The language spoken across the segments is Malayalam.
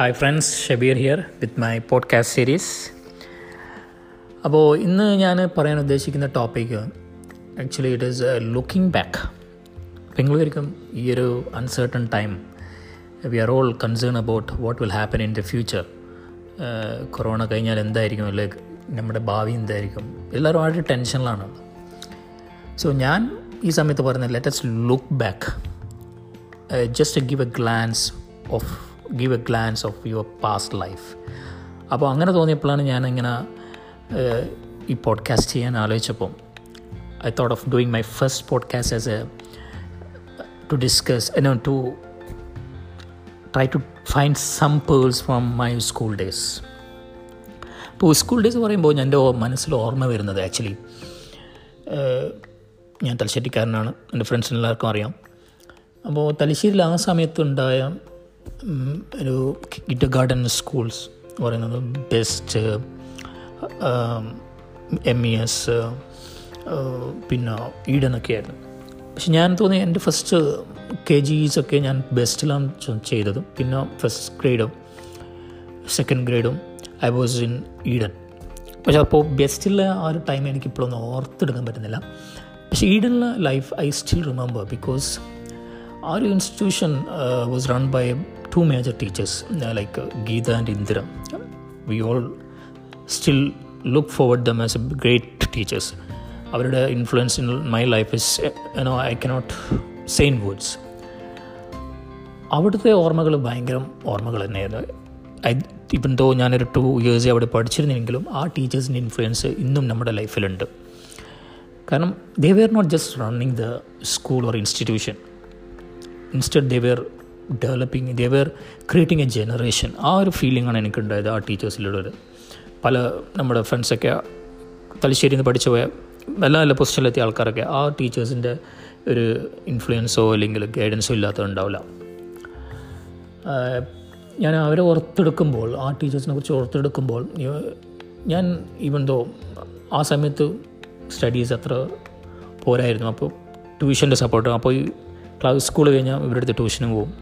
Hi friends Shabeer here with my podcast series അപ്പോൾ ഇന്ന് ഞാൻ പറയാൻ ഉദ്ദേശിക്കുന്ന topic actually it is looking back നിങ്ങൾ ഒരിക്കും ഈ ഒരു uncertain time we are all concern about what will happen in the future corona കഴിഞ്ഞാൽ എന്തായിരിക്കും? അല്ലെങ്കിൽ നമ്മുടെ ഭാവി എന്തായിരിക്കും? എല്ലാവരും വളരെ ടെൻഷനിലാണ് സോ ഞാൻ ഈ സമയത്ത് പറയുന്നത് let's look back just give a glance of give a glance of your past life അപ്പോൾ അങ്ങനെ തോന്നിയപ്പോഴാണ് ഞാനിങ്ങനെ ഈ പോഡ്കാസ്റ്റ് ചെയ്യാൻ ആലോചിച്ചപ്പോൾ I thought of doing my first podcast as a to discuss no to try to find some peers from my school days ഇപ്പോൾ സ്കൂൾ ഡേയ്സ് പറയുമ്പോൾ എന്റെ മനസ്സിൽ ഓർമ്മ വരുന്നത് ആക്ച്വലി ഞാൻ തലശ്ശേരിക്കാരനാണ് എന്റെ ഫ്രണ്ട്സിനെല്ലാവർക്കും അറിയാം. അപ്പോൾ തലശ്ശേരിയിൽ ആ സമയത്തുണ്ടായ ഒരു കിഡ് ഗാർഡൻ സ്കൂൾസ് പറയുന്നത് ബെസ്റ്റ് എം ഇ എസ് പിന്നെ ഈഡനൊക്കെ ആയിരുന്നു പക്ഷെ ഞാൻ തോന്നി എന്റെ ഫസ്റ്റ് കെ ജിസൊക്കെ ഞാൻ ബെസ്റ്റിലാണ് ചെയ്തത്. പിന്നെ ഫസ്റ്റ് ഗ്രേഡും സെക്കൻഡ് ഗ്രേഡും ഐ വാസ് ഇൻ ഈഡൻ പക്ഷെ അപ്പോൾ ബെസ്റ്റിലെ ആ ഒരു ടൈം എനിക്കിപ്പോഴൊന്നും ഓർത്തെടുക്കാൻ പറ്റുന്നില്ല. പക്ഷേ ഈഡനിലെ life I still remember because ആ ഒരു institution was run by two major teachers like Geetha and Indira we all still look forward them as a great teachers അവരുടെ influence in my life is you know I cannot say in words അവിടുത്തെ ഓർമ്മകൾ ഭയങ്കര ഓർമ്മകൾ തന്നെയായിരുന്നു ഐ ഇപ്പം തോ ഞാനൊരു ടു ഇയേഴ്സ് അവിടെ പഠിച്ചിരുന്നെങ്കിലും ആ ടീച്ചേഴ്സിന്റെ ഇൻഫ്ലുവൻസ് ഇന്നും നമ്മുടെ ലൈഫിലുണ്ട് കാരണം they were not just running the school or institution instead they were developing they were creating a generation ആ ഒരു ഫീലിംഗാണ് എനിക്കുണ്ടായത് ആ ടീച്ചേഴ്സിലുള്ളത് പല നമ്മുടെ ഫ്രണ്ട്സൊക്കെ തലശ്ശേരിയിൽ നിന്ന് പഠിച്ചു പോയ നല്ല നല്ല പൊസിഷനിലെത്തിയ ആൾക്കാരൊക്കെ ആ ടീച്ചേഴ്സിന്റെ ഒരു ഇൻഫ്ലുവൻസോ അല്ലെങ്കിൽ ഗൈഡൻസോ ഇല്ലാത്തത് ഉണ്ടാവില്ല ഞാൻ അവരെ ഓർത്തെടുക്കുമ്പോൾ ആ ടീച്ചേഴ്സിനെ കുറിച്ച് ഓർത്തെടുക്കുമ്പോൾ ഞാൻ ഈവൻ ദോ ആ സമയത്ത് സ്റ്റഡീസ് അത്ര പോരായിരുന്നു. അപ്പോൾ ട്യൂഷന്റെ സപ്പോർട്ട് അപ്പോൾ ഈ ക്ലാസ് സ്കൂൾ കഴിഞ്ഞാൽ ഇവരുടെ അടുത്ത് ട്യൂഷനും പോകും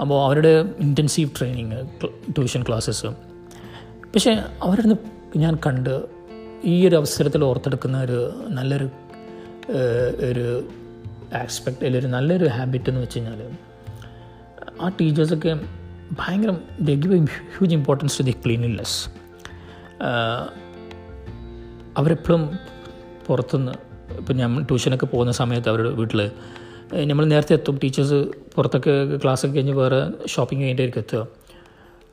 അപ്പോൾ അവരുടെ ഇന്റൻസീവ് ട്രെയിനിങ് ട്യൂഷൻ ക്ലാസ്സസ് പക്ഷേ അവരുടെ ഞാൻ കണ്ട് ഈ ഒരു അവസരത്തിൽ ഓർത്തെടുക്കുന്ന ഒരു നല്ലൊരു ഒരു ആസ്പെക്റ്റ് അല്ലെങ്കിൽ ഒരു നല്ലൊരു ഹാബിറ്റ് എന്ന് വെച്ച് കഴിഞ്ഞാൽ ആ ടീച്ചേഴ്സൊക്കെ ഭയങ്കര the give huge importance to the cleanliness അവരെപ്പോഴും പുറത്തുനിന്ന് ഇപ്പം ഞാൻ ട്യൂഷനൊക്കെ പോകുന്ന സമയത്ത് അവരുടെ വീട്ടിൽ നമ്മൾ നേരത്തെ എത്തും. ടീച്ചേഴ്സ് പുറത്തൊക്കെ ക്ലാസ്സൊക്കെ കഴിഞ്ഞ് വേറെ ഷോപ്പിംഗ് കഴിഞ്ഞിട്ടായിരിക്കും എത്തുക.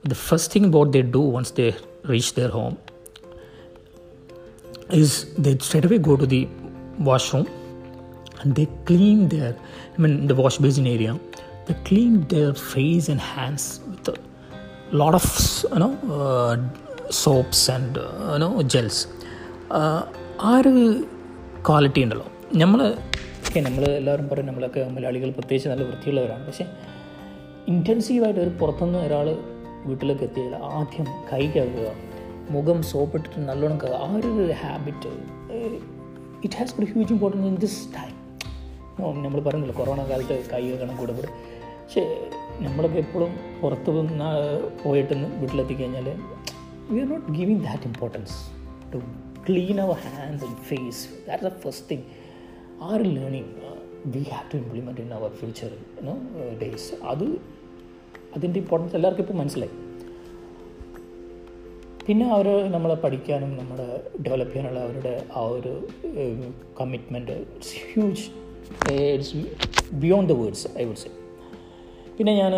The first thing but they do once they reach their home is they straight away go to the washroom and they clean their I mean the wash basin area the clean their face and hands with lot of you know soaps and you know gels ആ ഒരു ക്വാളിറ്റി ഉണ്ടല്ലോ. നമ്മൾ ഓക്കെ നമ്മൾ എല്ലാവരും പറയും നമ്മളൊക്കെ മലയാളികൾ പ്രത്യേകിച്ച് നല്ല വൃത്തിയുള്ളവരാണ്. പക്ഷേ ഇന്റൻസീവായിട്ട് ഒരു പുറത്തുനിന്ന് ഒരാൾ വീട്ടിലേക്ക് എത്തിയാൽ ആദ്യം കൈ കഴുകുക മുഖം സോപ്പിട്ടിട്ട് നല്ലോണം കഴുകുക. ആ ഒരു habit it has bid huge importance in this time നമ്മൾ പറയുന്നില്ല കൊറോണ കാലത്ത് കൈ കഴുകണം കൂടെ കൂടെ. പക്ഷേ നമ്മളൊക്കെ എപ്പോഴും പുറത്ത് പോയിട്ടൊന്ന് വീട്ടിലെത്തി കഴിഞ്ഞാൽ we are not giving that importance to clean our hands and face that the first thing ആ ഒരു learning we have to implement in our future days അത് അതിന്റെ ഇമ്പോർട്ടൻസ് എല്ലാവർക്കും ഇപ്പോൾ മനസ്സിലായി. പിന്നെ അവർ നമ്മളെ പഠിക്കാനും നമ്മുടെ ഡെവലപ്പ് ചെയ്യാനുള്ള അവരുടെ ആ ഒരു commitment it's huge it's beyond the words I would say പിന്നെ ഞാൻ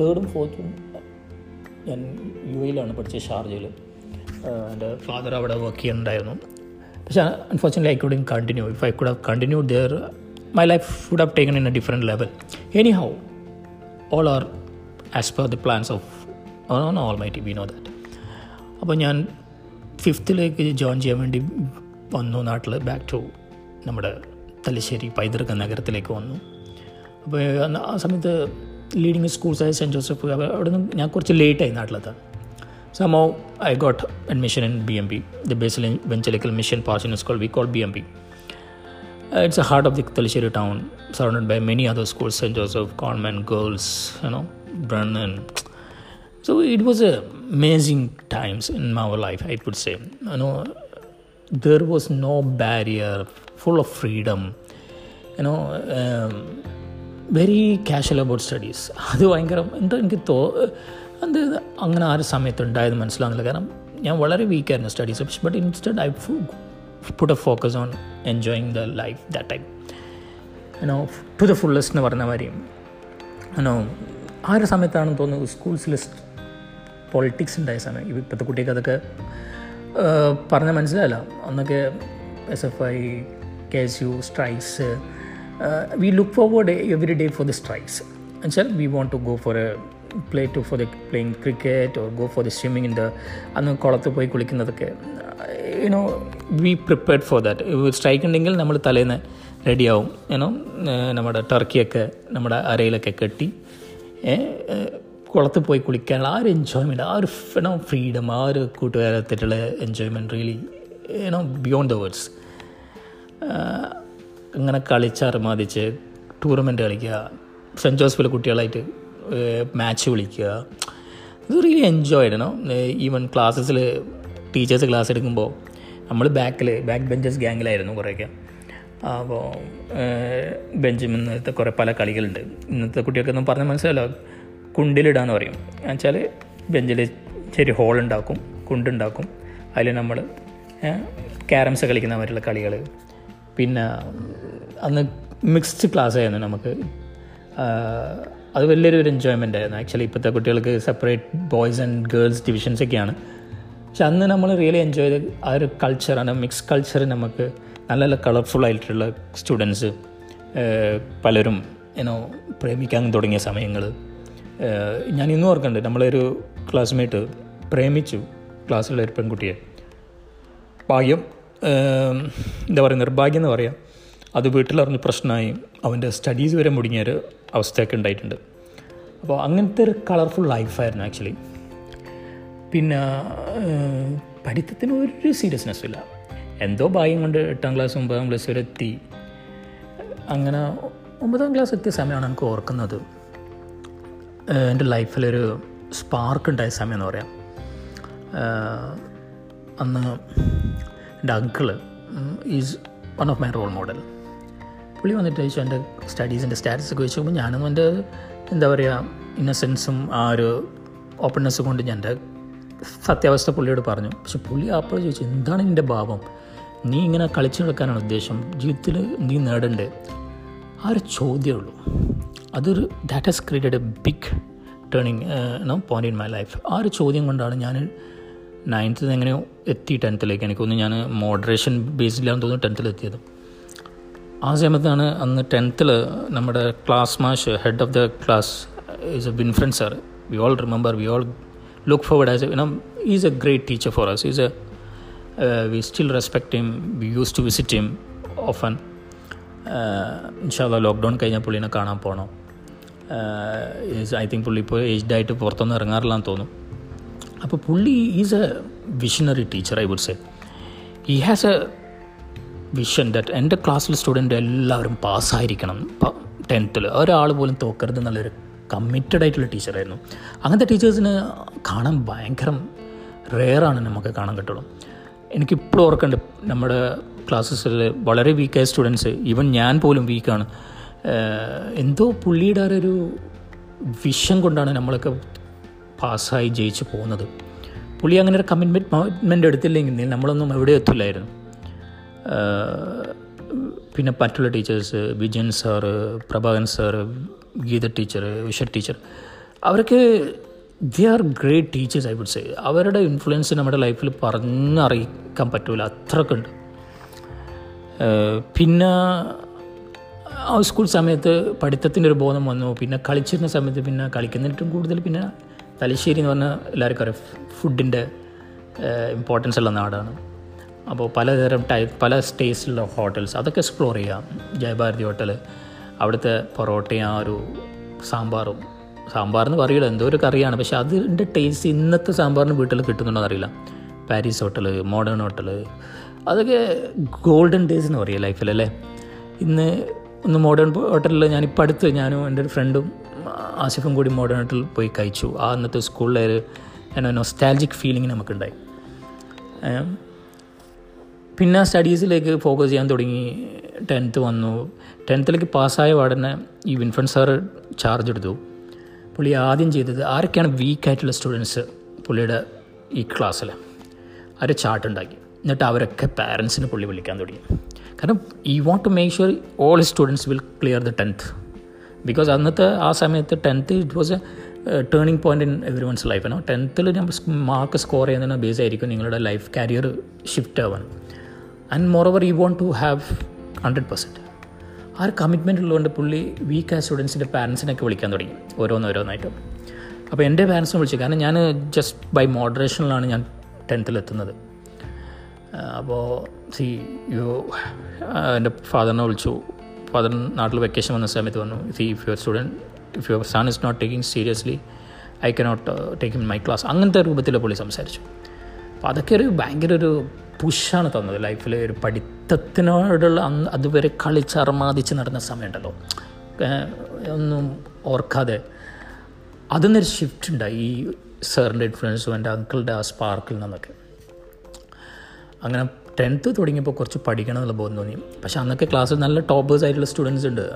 തേർഡും ഫോർത്തും ഞാൻ യു എയിലാണ് പഠിച്ചത് ഷാർജയിൽ എന്റെ ഫാദർ അവിടെ വർക്ക് ചെയ്യുന്നുണ്ടായിരുന്നു. പക്ഷേ unfortunately I couldn't continue if I could have continue there my life would have taken in a different level anyhow all are as per the plans of on Almighty we know that അപ്പോൾ ഞാൻ ഫിഫ്ത്തിലേക്ക് ജോയിൻ ചെയ്യാൻ വേണ്ടി വന്നു നാട്ടിൽ ബാക്ക് ടു നമ്മുടെ തലശ്ശേരി പൈതൃക നഗരത്തിലേക്ക് വന്നു. അപ്പോൾ ആ സമയത്ത് ലീഡിങ് സ്കൂൾസായ സെന്റ് ജോസഫ് അവിടെ നിന്ന് ഞാൻ കുറച്ച് ലേറ്റായി നാട്ടിലെത്താൻ. സമോ I got admission in B M B the Basel evangelical mission parson school we call B M B it's a heart of the Talisheri town, surrounded by many other schools, St. Joseph, Convent, Girls, you know, Brennan. So it was a amazing times in my life, I could say. You know, there was no barrier, full of freedom. You know, um, very casual about studies അത് ഭയങ്കര എന്തോ എനിക്ക് തോ അത് അങ്ങനെ ആ ഒരു സമയത്ത് ഉണ്ടായത് മനസ്സിലാകുന്നില്ല കാരണം ഞാൻ വളരെ വീക്കായിരുന്നു studies but instead I put a focus on enjoying the life that time you know to the fullest എന്ന് പറഞ്ഞ മാതിരിയും യുനോ ആ ഒരു സമയത്താണെന്ന് തോന്നുന്നു സ്കൂൾസിൽ പൊളിറ്റിക്സ് ഉണ്ടായ സമയം. ഇപ്പോഴത്തെ കുട്ടിക്ക് അതൊക്കെ പറഞ്ഞാൽ മനസ്സിലായില്ല അന്നൊക്കെ S F I K S U strikes we look forward every day for the strikes എന്നുവെച്ചാൽ we want to go for a play to for the playing cricket or go for the swimming in the അന്ന് കുളത്ത് പോയി കുളിക്കുന്നതൊക്കെ. You know we prepared for that strike ഉണ്ടെങ്കിൽ നമ്മൾ തലേന്ന് റെഡിയാവും യുനോ നമ്മുടെ ടർക്കിയൊക്കെ നമ്മുടെ അരയിലൊക്കെ കെട്ടി കുളത്ത് പോയി കുളിക്കാനുള്ള ആ ഒരു എൻജോയ്മെന്റ് ആ ഒരു യുനോ ഫ്രീഡം ആ ഒരു കൂട്ടുകാരത്തിട്ടുള്ള enjoyment really you know beyond the words ഇങ്ങനെ കളിച്ചറമാദിച്ച് ടൂർണമെന്റ് കളിക്കുക. സെന്റ് ജോസഫിലെ കുട്ടികളായിട്ട് മാച്ച് വിളിക്കുക. ഇത് റിയലി എൻജോയ് ആയിരുന്നു. ഈവൻ ക്ലാസ്സസിൽ ടീച്ചേഴ്സ് ക്ലാസ് എടുക്കുമ്പോൾ നമ്മൾ ബാക്കിൽ ബാക്ക് ബെഞ്ചസ് ഗ്യാങ്ങിലായിരുന്നു കുറേയൊക്കെ. അപ്പോൾ ബെഞ്ചിൽ ഇന്നത്തെ കുറേ പല കളികളുണ്ട്. ഇന്നത്തെ കുട്ടികൾക്കൊന്നും പറഞ്ഞാൽ മനസ്സിലല്ലോ കുണ്ടിലിടാന്ന് പറയും. എന്നുവെച്ചാൽ ബെഞ്ചിൽ ചെറിയ ഹോൾ ഉണ്ടാക്കും കുണ്ടുണ്ടാക്കും അതിൽ നമ്മൾ ക്യാരംസ് കളിക്കുന്ന മാതിരിയുള്ള കളികൾ പിന്നെ അന്ന് മിക്സ്ഡ് ക്ലാസ് ആയിരുന്നു നമുക്ക്. അത് വലിയൊരു ഒരു എൻജോയ്മെന്റ് ആയിരുന്നു. ആക്ച്വലി ഇപ്പോഴത്തെ കുട്ടികൾക്ക് separate boys and girls divisions ഒക്കെയാണ്. പക്ഷെ അന്ന് നമ്മൾ റിയലി എൻജോയ് ചെയ്ത് ആ ഒരു കൾച്ചറാണ് മിക്സ് കൾച്ചർ നമുക്ക് നല്ല നല്ല കളർഫുൾ ആയിട്ടുള്ള സ്റ്റുഡൻസ് പലരും ഏനോ പ്രേമിക്കാൻ തുടങ്ങിയ സമയങ്ങൾ ഞാൻ ഇന്നും ഓർക്കുന്നുണ്ട് നമ്മളൊരു ക്ലാസ്മേറ്റ് പ്രേമിച്ചു ക്ലാസ്സിലുള്ള ഒരു പെൺകുട്ടിയെ. ഭാഗ്യം എന്താ പറയുക നിർഭാഗ്യം എന്ന് പറയാം. അത് വീട്ടിലറിഞ്ഞ് പ്രശ്നമായി. അവന്റെ സ്റ്റഡീസ് വരെ മുടങ്ങിയൊരു അവസ്ഥയൊക്കെ ഉണ്ടായിട്ടുണ്ട്. അപ്പോൾ അങ്ങനത്തെ ഒരു കളർഫുൾ ലൈഫായിരുന്നു ആക്ച്വലി പിന്നെ പഠിത്തത്തിന് ഒരു സീരിയസ്നെസ്സും ഇല്ല. എന്തോ ഭാഗ്യം കൊണ്ട് എട്ടാം ക്ലാസ് ഒമ്പതാം ക്ലാസ് വരെ എത്തി. അങ്ങനെ ഒമ്പതാം ക്ലാസ് എത്തിയ സമയമാണ് എനിക്ക് ഓർക്കുന്നത്. എന്റെ ലൈഫിലൊരു സ്പാർക്ക് ഉണ്ടായ സമയം എന്ന് പറയാം. അന്ന് എന്റെ uncle is one of my role model പുള്ളി വന്നിട്ട് ചോദിച്ചു എന്റെ സ്റ്റഡീസിന്റെ സ്റ്റാറ്റസ് ഒക്കെ വെച്ച് ഞാനൊന്നും എന്റെ എന്താ പറയുക ഇന്നസെൻസും ആ ഒരു ഓപ്പൺനെസ് കൊണ്ട് ഞാൻ എന്റെ സത്യാവസ്ഥ പുള്ളിയോട് പറഞ്ഞു. പക്ഷെ പുള്ളി അപ്പോൾ ചോദിച്ചു എന്താണ് നിന്റെ ഭാവം? നീ ഇങ്ങനെ കളിച്ചു നടക്കാനാണ് ഉദ്ദേശം? ജീവിതത്തിൽ നീ നേടണ്ടേ? ആ ഒരു ചോദ്യമേ ഉള്ളൂ. അതൊരു that has created a big turning no point in my life ആ ഒരു ചോദ്യം കൊണ്ടാണ് ഞാൻ നയൻത്തിൽ എങ്ങനെയോ എത്തി ടെൻത്തിലേക്ക് എനിക്കൊന്ന് ഞാൻ മോഡറേഷൻ ബേസിലാണെന്ന് തോന്നുന്നു ടെൻത്തിലെത്തിയത് ആ സമയത്താണ് അന്ന് ടെൻത്തിൽ നമ്മുടെ ക്ലാസ് മാഷ് head of the class is a Winfred sir we all remember we all look forward as a is a great teacher for us is a we still respect him we use to visit him often ഇൻഷാല്ല ലോക്ക്ഡൗൺ കഴിഞ്ഞാൽ പുള്ളീനെ കാണാൻ പോകണം ഈസ് ഐ തിങ്ക് പുള്ളി ഇപ്പോൾ ഏജ്ഡ് ആയിട്ട് പുറത്തൊന്നും ഇറങ്ങാറില്ലാന്ന് തോന്നും. അപ്പോൾ പുള്ളി is a visionary teacher I would say he has a vision that എന്റെ ക്ലാസ്സിൽ സ്റ്റുഡന്റ് എല്ലാവരും പാസ്സായിരിക്കണം ടെൻത്തിൽ ഒരാൾ പോലും തോക്കരുത് എന്നുള്ളൊരു കമ്മിറ്റഡ് ആയിട്ടുള്ള ടീച്ചറായിരുന്നു അങ്ങനത്തെ ടീച്ചേഴ്സിന് കാണാൻ ഭയങ്കര റെയറാണ് നമുക്ക് കാണാൻ കിട്ടുള്ളൂ. എനിക്കിപ്പോഴും ഓർക്കുന്നുണ്ട് നമ്മുടെ ക്ലാസ്സസിൽ വളരെ വീക്കായ സ്റ്റുഡൻസ് ഈവൻ ഞാൻ പോലും വീക്കാണ് എന്തോ പുള്ളിയുടെ ഒരു വിഷൻ കൊണ്ടാണ് നമ്മളൊക്കെ പാസ്സായി ജയിച്ച് പോകുന്നത്. പുള്ളി അങ്ങനെ ഒരു കമ്മിറ്റ്മെന്റ് കമ്മിറ്റ്മെന്റ് എടുത്തില്ലെങ്കിൽ നമ്മളൊന്നും എവിടെ എത്തില്ലായിരുന്നു. പിന്നെ മറ്റുള്ള teachers Vijayan sir Prabhakan sir Geetha teacher Visha teacher അവരൊക്കെ they are great teachers I would say അവരുടെ ഇൻഫ്ലുവൻസ് നമ്മുടെ ലൈഫിൽ പറഞ്ഞറിയിക്കാൻ പറ്റില്ല അത്രക്കുണ്ട് പിന്നെ ആ സ്കൂൾ സമയത്ത് പഠിത്തത്തിന്റെ ഒരു ബോധം വന്നു. പിന്നെ കളിച്ചിരുന്ന സമയത്ത് പിന്നെ കളിക്കുന്നതിനും കൂടുതൽ പിന്നെ തലശ്ശേരി എന്ന് പറഞ്ഞാൽ എല്ലാവർക്കും അറിയാം ഫുഡിന്റെ ഇമ്പോർട്ടൻസ് ഉള്ള നാടാണ്. അപ്പോൾ പലതരം ടൈപ്പ് പല സ്റ്റേസിലുള്ള ഹോട്ടൽസ് അതൊക്കെ എക്സ്പ്ലോർ ചെയ്യാം. ജയഭാരതി ഹോട്ടൽ അവിടുത്തെ പൊറോട്ടയും ആ ഒരു സാമ്പാറും. സാമ്പാർ എന്ന് പറയില്ല എന്തോ ഒരു കറിയാണ്. പക്ഷേ അതിന്റെ ടേസ്റ്റ് ഇന്നത്തെ സാമ്പാറിന് വീട്ടിൽ കിട്ടുന്നുണ്ടോ അറിയില്ല. പാരീസ് ഹോട്ടൽ മോഡേൺ ഹോട്ടൽ അതൊക്കെ ഗോൾഡൻ ഡേയ്സ് എന്ന് പറയുക ലൈഫിൽ അല്ലേ? ഇന്ന് ഒന്ന് മോഡേൺ ഹോട്ടലിൽ ഞാനിപ്പോൾ അടുത്ത് ഞാനും എന്റെ ഒരു ഫ്രണ്ടും ആസിഫും കൂടി മോഡേൺ ഹോട്ടലിൽ പോയി കഴിച്ചു. ആ അന്നത്തെ സ്കൂളിലെ ഒരു എന്നാ നൊസ്റ്റാലജിക് ഫീലിംഗ് നമുക്കുണ്ടായി പിന്നെ സ്റ്റഡീസിലേക്ക് ഫോക്കസ് ചെയ്യാൻ തുടങ്ങി. ടെൻത്ത് വന്നു. ടെൻത്തിലേക്ക് പാസ്സായ ഉടനെ ഈ വിൻഫൻ സാറ് ചാർജ് എടുത്തു. പുള്ളി ആദ്യം ചെയ്തത് ആരൊക്കെയാണ് വീക്കായിട്ടുള്ള സ്റ്റുഡൻസ് പുള്ളിയുടെ ഈ ക്ലാസ്സിൽ അവരെ ചാർട്ട് ഉണ്ടാക്കി. എന്നിട്ട് അവരൊക്കെ പാരൻസിന് പുള്ളി വിളിക്കാൻ തുടങ്ങി. കാരണം ഈ want to make sure all students will clear the tenth because അന്നത്തെ ആ സമയത്ത് tenth it was a turning point in everyone's life ആണ് ടെൻത്തിൽ മാർക്ക് സ്കോർ ചെയ്യുന്നതിന് ബേസ് ആയിരിക്കും നിങ്ങളുടെ ലൈഫ് കരിയർ ഷിഫ്റ്റ് ആവാൻ. And moreover you want to have hundred percent ആ ഒരു കമ്മിറ്റ്മെന്റ് ഉള്ളതുകൊണ്ട് പുള്ളി വീക്ക് ആ സ്റ്റുഡൻസിന്റെ പാരൻസിനൊക്കെ വിളിക്കാൻ തുടങ്ങി. ഓരോന്നോരോന്നായിട്ട്. അപ്പോൾ എന്റെ പാരൻസിനെ വിളിച്ചു. കാരണം ഞാൻ ജസ്റ്റ് ബൈ മോഡറേഷനിലാണ് ഞാൻ ടെൻത്തിലെത്തുന്നത് അപ്പോൾ സി യു എന്റെ ഫാദറിനെ വിളിച്ചു. ഫാദർ നാട്ടിൽ വെക്കേഷൻ വന്ന സമയത്ത് വന്നു see if your student if your son is not taking seriously I cannot take in my class അങ്ങനത്തെ രൂപത്തിൽ പുള്ളി സംസാരിച്ചു. അപ്പോൾ അതൊക്കെ ഒരു ഭയങ്കര ഒരു പുഷാണ് തന്നത്. ലൈഫിൽ ഒരു പഠിത്തത്തിനോടുള്ള അന്ന് അതുവരെ കളിച്ചർമാദിച്ച് നടന്ന സമയമുണ്ടല്ലോ. ഒന്നും ഓർക്കാതെ. അതിന്നൊരു ഷിഫ്റ്റ് ഉണ്ടായി ഈ സാറിന്റെ ഇൻഫ്ലുവൻസും എന്റെ അങ്കിളുടെ ആ സ്പാർക്കിൽ നിന്നൊക്കെ. അങ്ങനെ ടെൻത്ത് തുടങ്ങിയപ്പോൾ കുറച്ച് പഠിക്കണം എന്നുള്ള ബോധം തോന്നി. പക്ഷെ അന്നൊക്കെ ക്ലാസ്സിൽ നല്ല ടോപ്പേഴ്സ് ആയിട്ടുള്ള സ്റ്റുഡൻസ് ഉണ്ട്.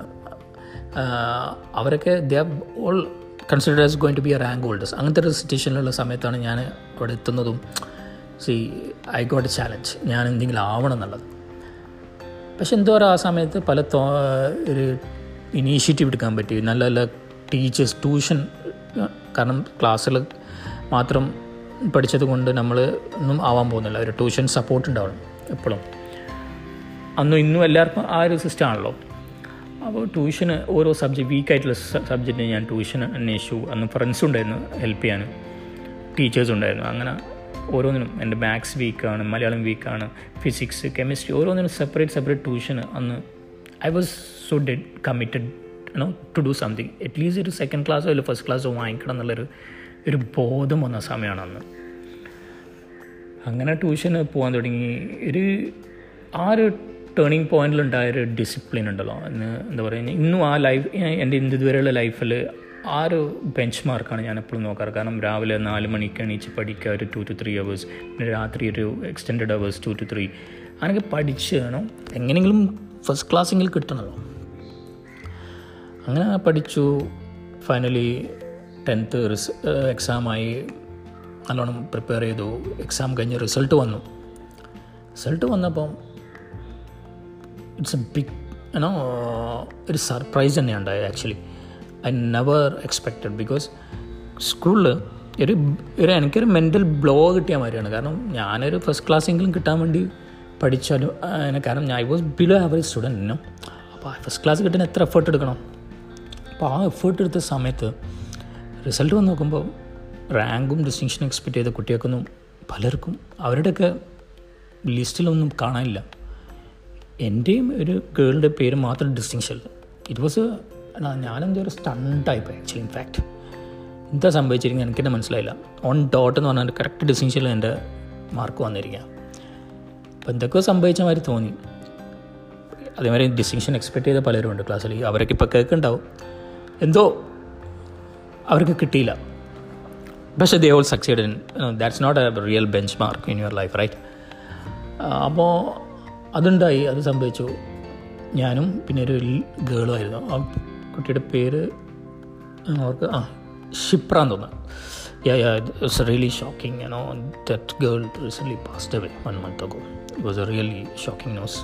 അവരൊക്കെ they all consider as going to be a rank holders അങ്ങനത്തെ ഒരു സിറ്റുവേഷനിലുള്ള സമയത്താണ് ഞാൻ അവിടെ എത്തുന്നതും see I got a challenge ഞാൻ എന്തെങ്കിലും ആവണം എന്നുള്ളത് പക്ഷെ എന്തോ ആ സമയത്ത് പല തോ ഒരു ഇനീഷ്യേറ്റീവ് എടുക്കാൻ പറ്റി. നല്ല നല്ല ടീച്ചേഴ്സ് ട്യൂഷൻ കാരണം ക്ലാസ്സിൽ മാത്രം പഠിച്ചത് കൊണ്ട് നമ്മൾ ഒന്നും ആവാൻ പോകുന്നില്ല. ഒരു ട്യൂഷൻ സപ്പോർട്ട് ഉണ്ടാവണം എപ്പോഴും. അന്നും ഇന്നും എല്ലാവർക്കും ആ ഒരു സിസ്റ്റം ആണല്ലോ. അപ്പോൾ ട്യൂഷന് ഓരോ സബ്ജക്റ്റ് വീക്കായിട്ടുള്ള സബ്ജക്റ്റിന് ഞാൻ ട്യൂഷൻ അന്വേഷിച്ചു. അന്ന് ഫ്രണ്ട്സ് ഉണ്ടായിരുന്നു ഹെൽപ്പ് ചെയ്യാൻ. ടീച്ചേഴ്സ് ഉണ്ടായിരുന്നു. അങ്ങനെ ഓരോന്നിനും എന്റെ മാത്സ് വീക്കാണ് മലയാളം വീക്കാണ് ഫിസിക്സ് കെമിസ്ട്രി ഓരോന്നിനും സെപ്പറേറ്റ് സെപ്പറേറ്റ് ട്യൂഷന് അന്ന്. I was so dead committed you know to do something at least ഒരു സെക്കൻഡ് ക്ലാസ്സോ അല്ലെങ്കിൽ ഫസ്റ്റ് ക്ലാസ്സോ വാങ്ങിക്കണം എന്നുള്ളൊരു ഒരു ബോധം വന്ന സമയമാണ് അന്ന്. അങ്ങനെ ട്യൂഷന് പോകാൻ തുടങ്ങി. ഒരു ആ ഒരു ടേണിങ് പോയിന്റിലുണ്ടായ ഒരു ഡിസിപ്ലിൻ ഉണ്ടല്ലോ. എന്ന് എന്താ പറയുക ഇന്നും ആ ലൈഫ് എന്റെ ഇതുവരെയുള്ള ലൈഫിൽ ആ ഒരു ബെഞ്ച് മാർക്കാണ് ഞാൻ എപ്പോഴും നോക്കാറ്. കാരണം രാവിലെ നാല് മണിക്ക് എണീച്ച് പഠിക്കുക ഒരു ടു ടു ത്രീ അവേഴ്സ് പിന്നെ രാത്രി ഒരു extend hours to two three അങ്ങനെയൊക്കെ പഠിച്ച് വേണം. എങ്ങനെയെങ്കിലും ഫസ്റ്റ് ക്ലാസ്സെങ്കിലും കിട്ടണമല്ലോ അങ്ങനെ പഠിച്ചു. ഫൈനലി ടെൻത്ത് റിസ് എക്സാമായി നല്ലോണം പ്രിപ്പയർ ചെയ്തു. എക്സാം കഴിഞ്ഞ് റിസൾട്ട് വന്നു. റിസൾട്ട് വന്നപ്പം it's a big you know ഒരു സർപ്രൈസ് തന്നെ ഉണ്ടായത് actually I never expected because സ്കൂളിൽ ഒരു ഒരു എനിക്കൊരു മെന്റൽ ബ്ലോ കിട്ടിയ മാതിരിയാണ്. കാരണം ഞാനൊരു ഫസ്റ്റ് ക്ലാസ്സെങ്കിലും കിട്ടാൻ വേണ്ടി പഠിച്ചാലും കാരണം ഞാൻ I was below average student ഇന്നോ അപ്പോൾ ഫസ്റ്റ് ക്ലാസ് കിട്ടാൻ എത്ര എഫേർട്ട് എടുക്കണം? അപ്പോൾ ആ എഫേർട്ട് എടുത്ത സമയത്ത് റിസൾട്ട് വന്ന് നോക്കുമ്പോൾ റാങ്കും ഡിസ്റ്റിങ്ഷനും എക്സ്പെക്റ്റ് ചെയ്ത കുട്ടികൾക്കൊന്നും പലർക്കും അവരുടെയൊക്കെ ലിസ്റ്റിലൊന്നും കാണാനില്ല. എന്റെയും ഒരു ഗേളിന്റെ പേര് മാത്രം ഡിസ്റ്റിങ്ഷൻ ഇറ്റ് വാസ് ഞാനെന്തോ ഒരു സ്റ്റണ്ടായിപ്പോയി ആക്ച്വലി ഇൻഫാക്റ്റ് എന്താ സംഭവിച്ചിരിക്കുന്നത് എനിക്ക് തന്നെ മനസ്സിലായില്ല. ഓൺ ഡോട്ട് എന്ന് പറഞ്ഞാൽ കറക്റ്റ് ഡിസിഷനിൽ എന്റെ മാർക്ക് വന്നിരിക്കുക അപ്പോൾ എന്തൊക്കെയോ സംഭവിച്ച മാതിരി തോന്നി. അതേമാതിരി ഡിസ്റ്റിങ്ഷൻ എക്സ്പെക്ട് ചെയ്ത പലരും ഉണ്ട് ക്ലാസ്സിൽ അവരൊക്കെ ഇപ്പോൾ കേൾക്കുന്നുണ്ടാവും എന്തോ അവർക്ക് കിട്ടിയില്ല. പക്ഷേ they all succeed in that's not a real benchmark in your life right അപ്പോൾ അതുണ്ടായി അത് സംഭവിച്ചു. ഞാനും പിന്നെ ഒരു ഗേളുമായിരുന്നു കുട്ടിയുടെ പേര് അവർക്ക് ആ ഷിപ്ര എന്ന് തോന്നുന്നു yeah yeah it's really shocking you know that girl recently passed away one month ago it was a really shocking news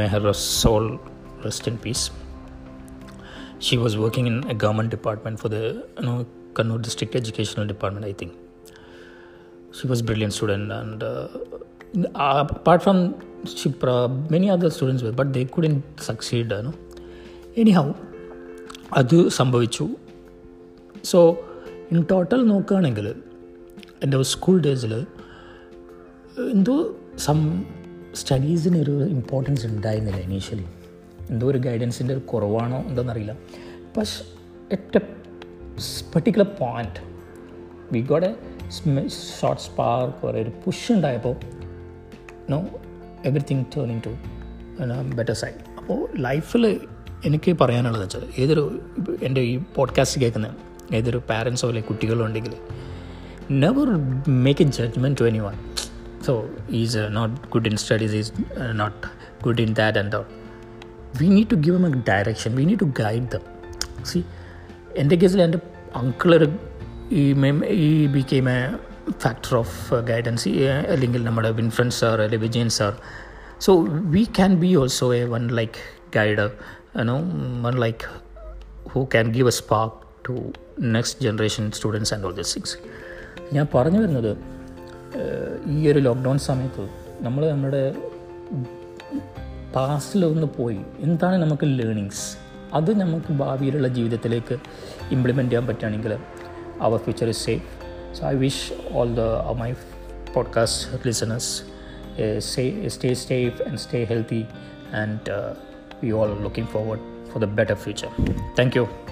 may her soul rest in peace she was working in a government department for the you know Kannur district educational department I think she was brilliant student and uh, uh, apart from Shipra many other students were but they couldn't succeed you know anyhow അത് സംഭവിച്ചു. സോ ഇൻ ടോട്ടൽ നോക്കുകയാണെങ്കിൽ എന്റെ സ്കൂൾ ഡേയ്സിൽ എന്തോ സം സ്റ്റഡീസിന് ഒരു ഇമ്പോർട്ടൻസ് ഉണ്ടായിരുന്നില്ല ഇനീഷ്യലി എന്തോ ഒരു ഗൈഡൻസിന്റെ ഒരു കുറവാണോ എന്താണെന്നറിയില്ല പക്ഷെ at a particular point we got a short spark ഒരു പുഷ് ഉണ്ടായപ്പോൾ no everything turning to better side അപ്പോൾ ലൈഫിൽ എനിക്ക് പറയാനുള്ളത് വെച്ചാൽ ഏതൊരു എന്റെ ഈ പോഡ്കാസ്റ്റ് കേൾക്കുന്ന ഏതൊരു പാരൻസോ അല്ലെങ്കിൽ കുട്ടികളോ ഉണ്ടെങ്കിൽ never make a judgement to anyone so is not good in studies is not good in that and all we need to give them a direction we need to guide them see എന്റെ കേസിൽ എന്റെ അങ്കിളൊരു ഈ മെം ഈ became a factor of guidance അല്ലെങ്കിൽ നമ്മുടെ വിൻഫ്രൻസ് സാർ അല്ലെങ്കിൽ Vijayan sir so we can be also a one like guider no one like who can give a spark to next generation students and all the six ഞാൻ പറഞ്ഞു വരുന്നത് ഈ ഒരു ലോക്ക്ഡൗൺ സമയത്ത് നമ്മൾ നമ്മുടെ പാസ്റ്റിലൊന്ന് പോയി എന്താണ് നമുക്ക് ലേണിങ്സ് അത് നമുക്ക് ഭാവിയിലുള്ള ജീവിതത്തിലേക്ക് ഇംപ്ലിമെന്റ് ചെയ്യാൻ പറ്റുകയാണെങ്കിൽ അവർ future is safe so I wish all the my podcast listeners stay safe and stay healthy and uh, we all are looking forward for the better future. Thank you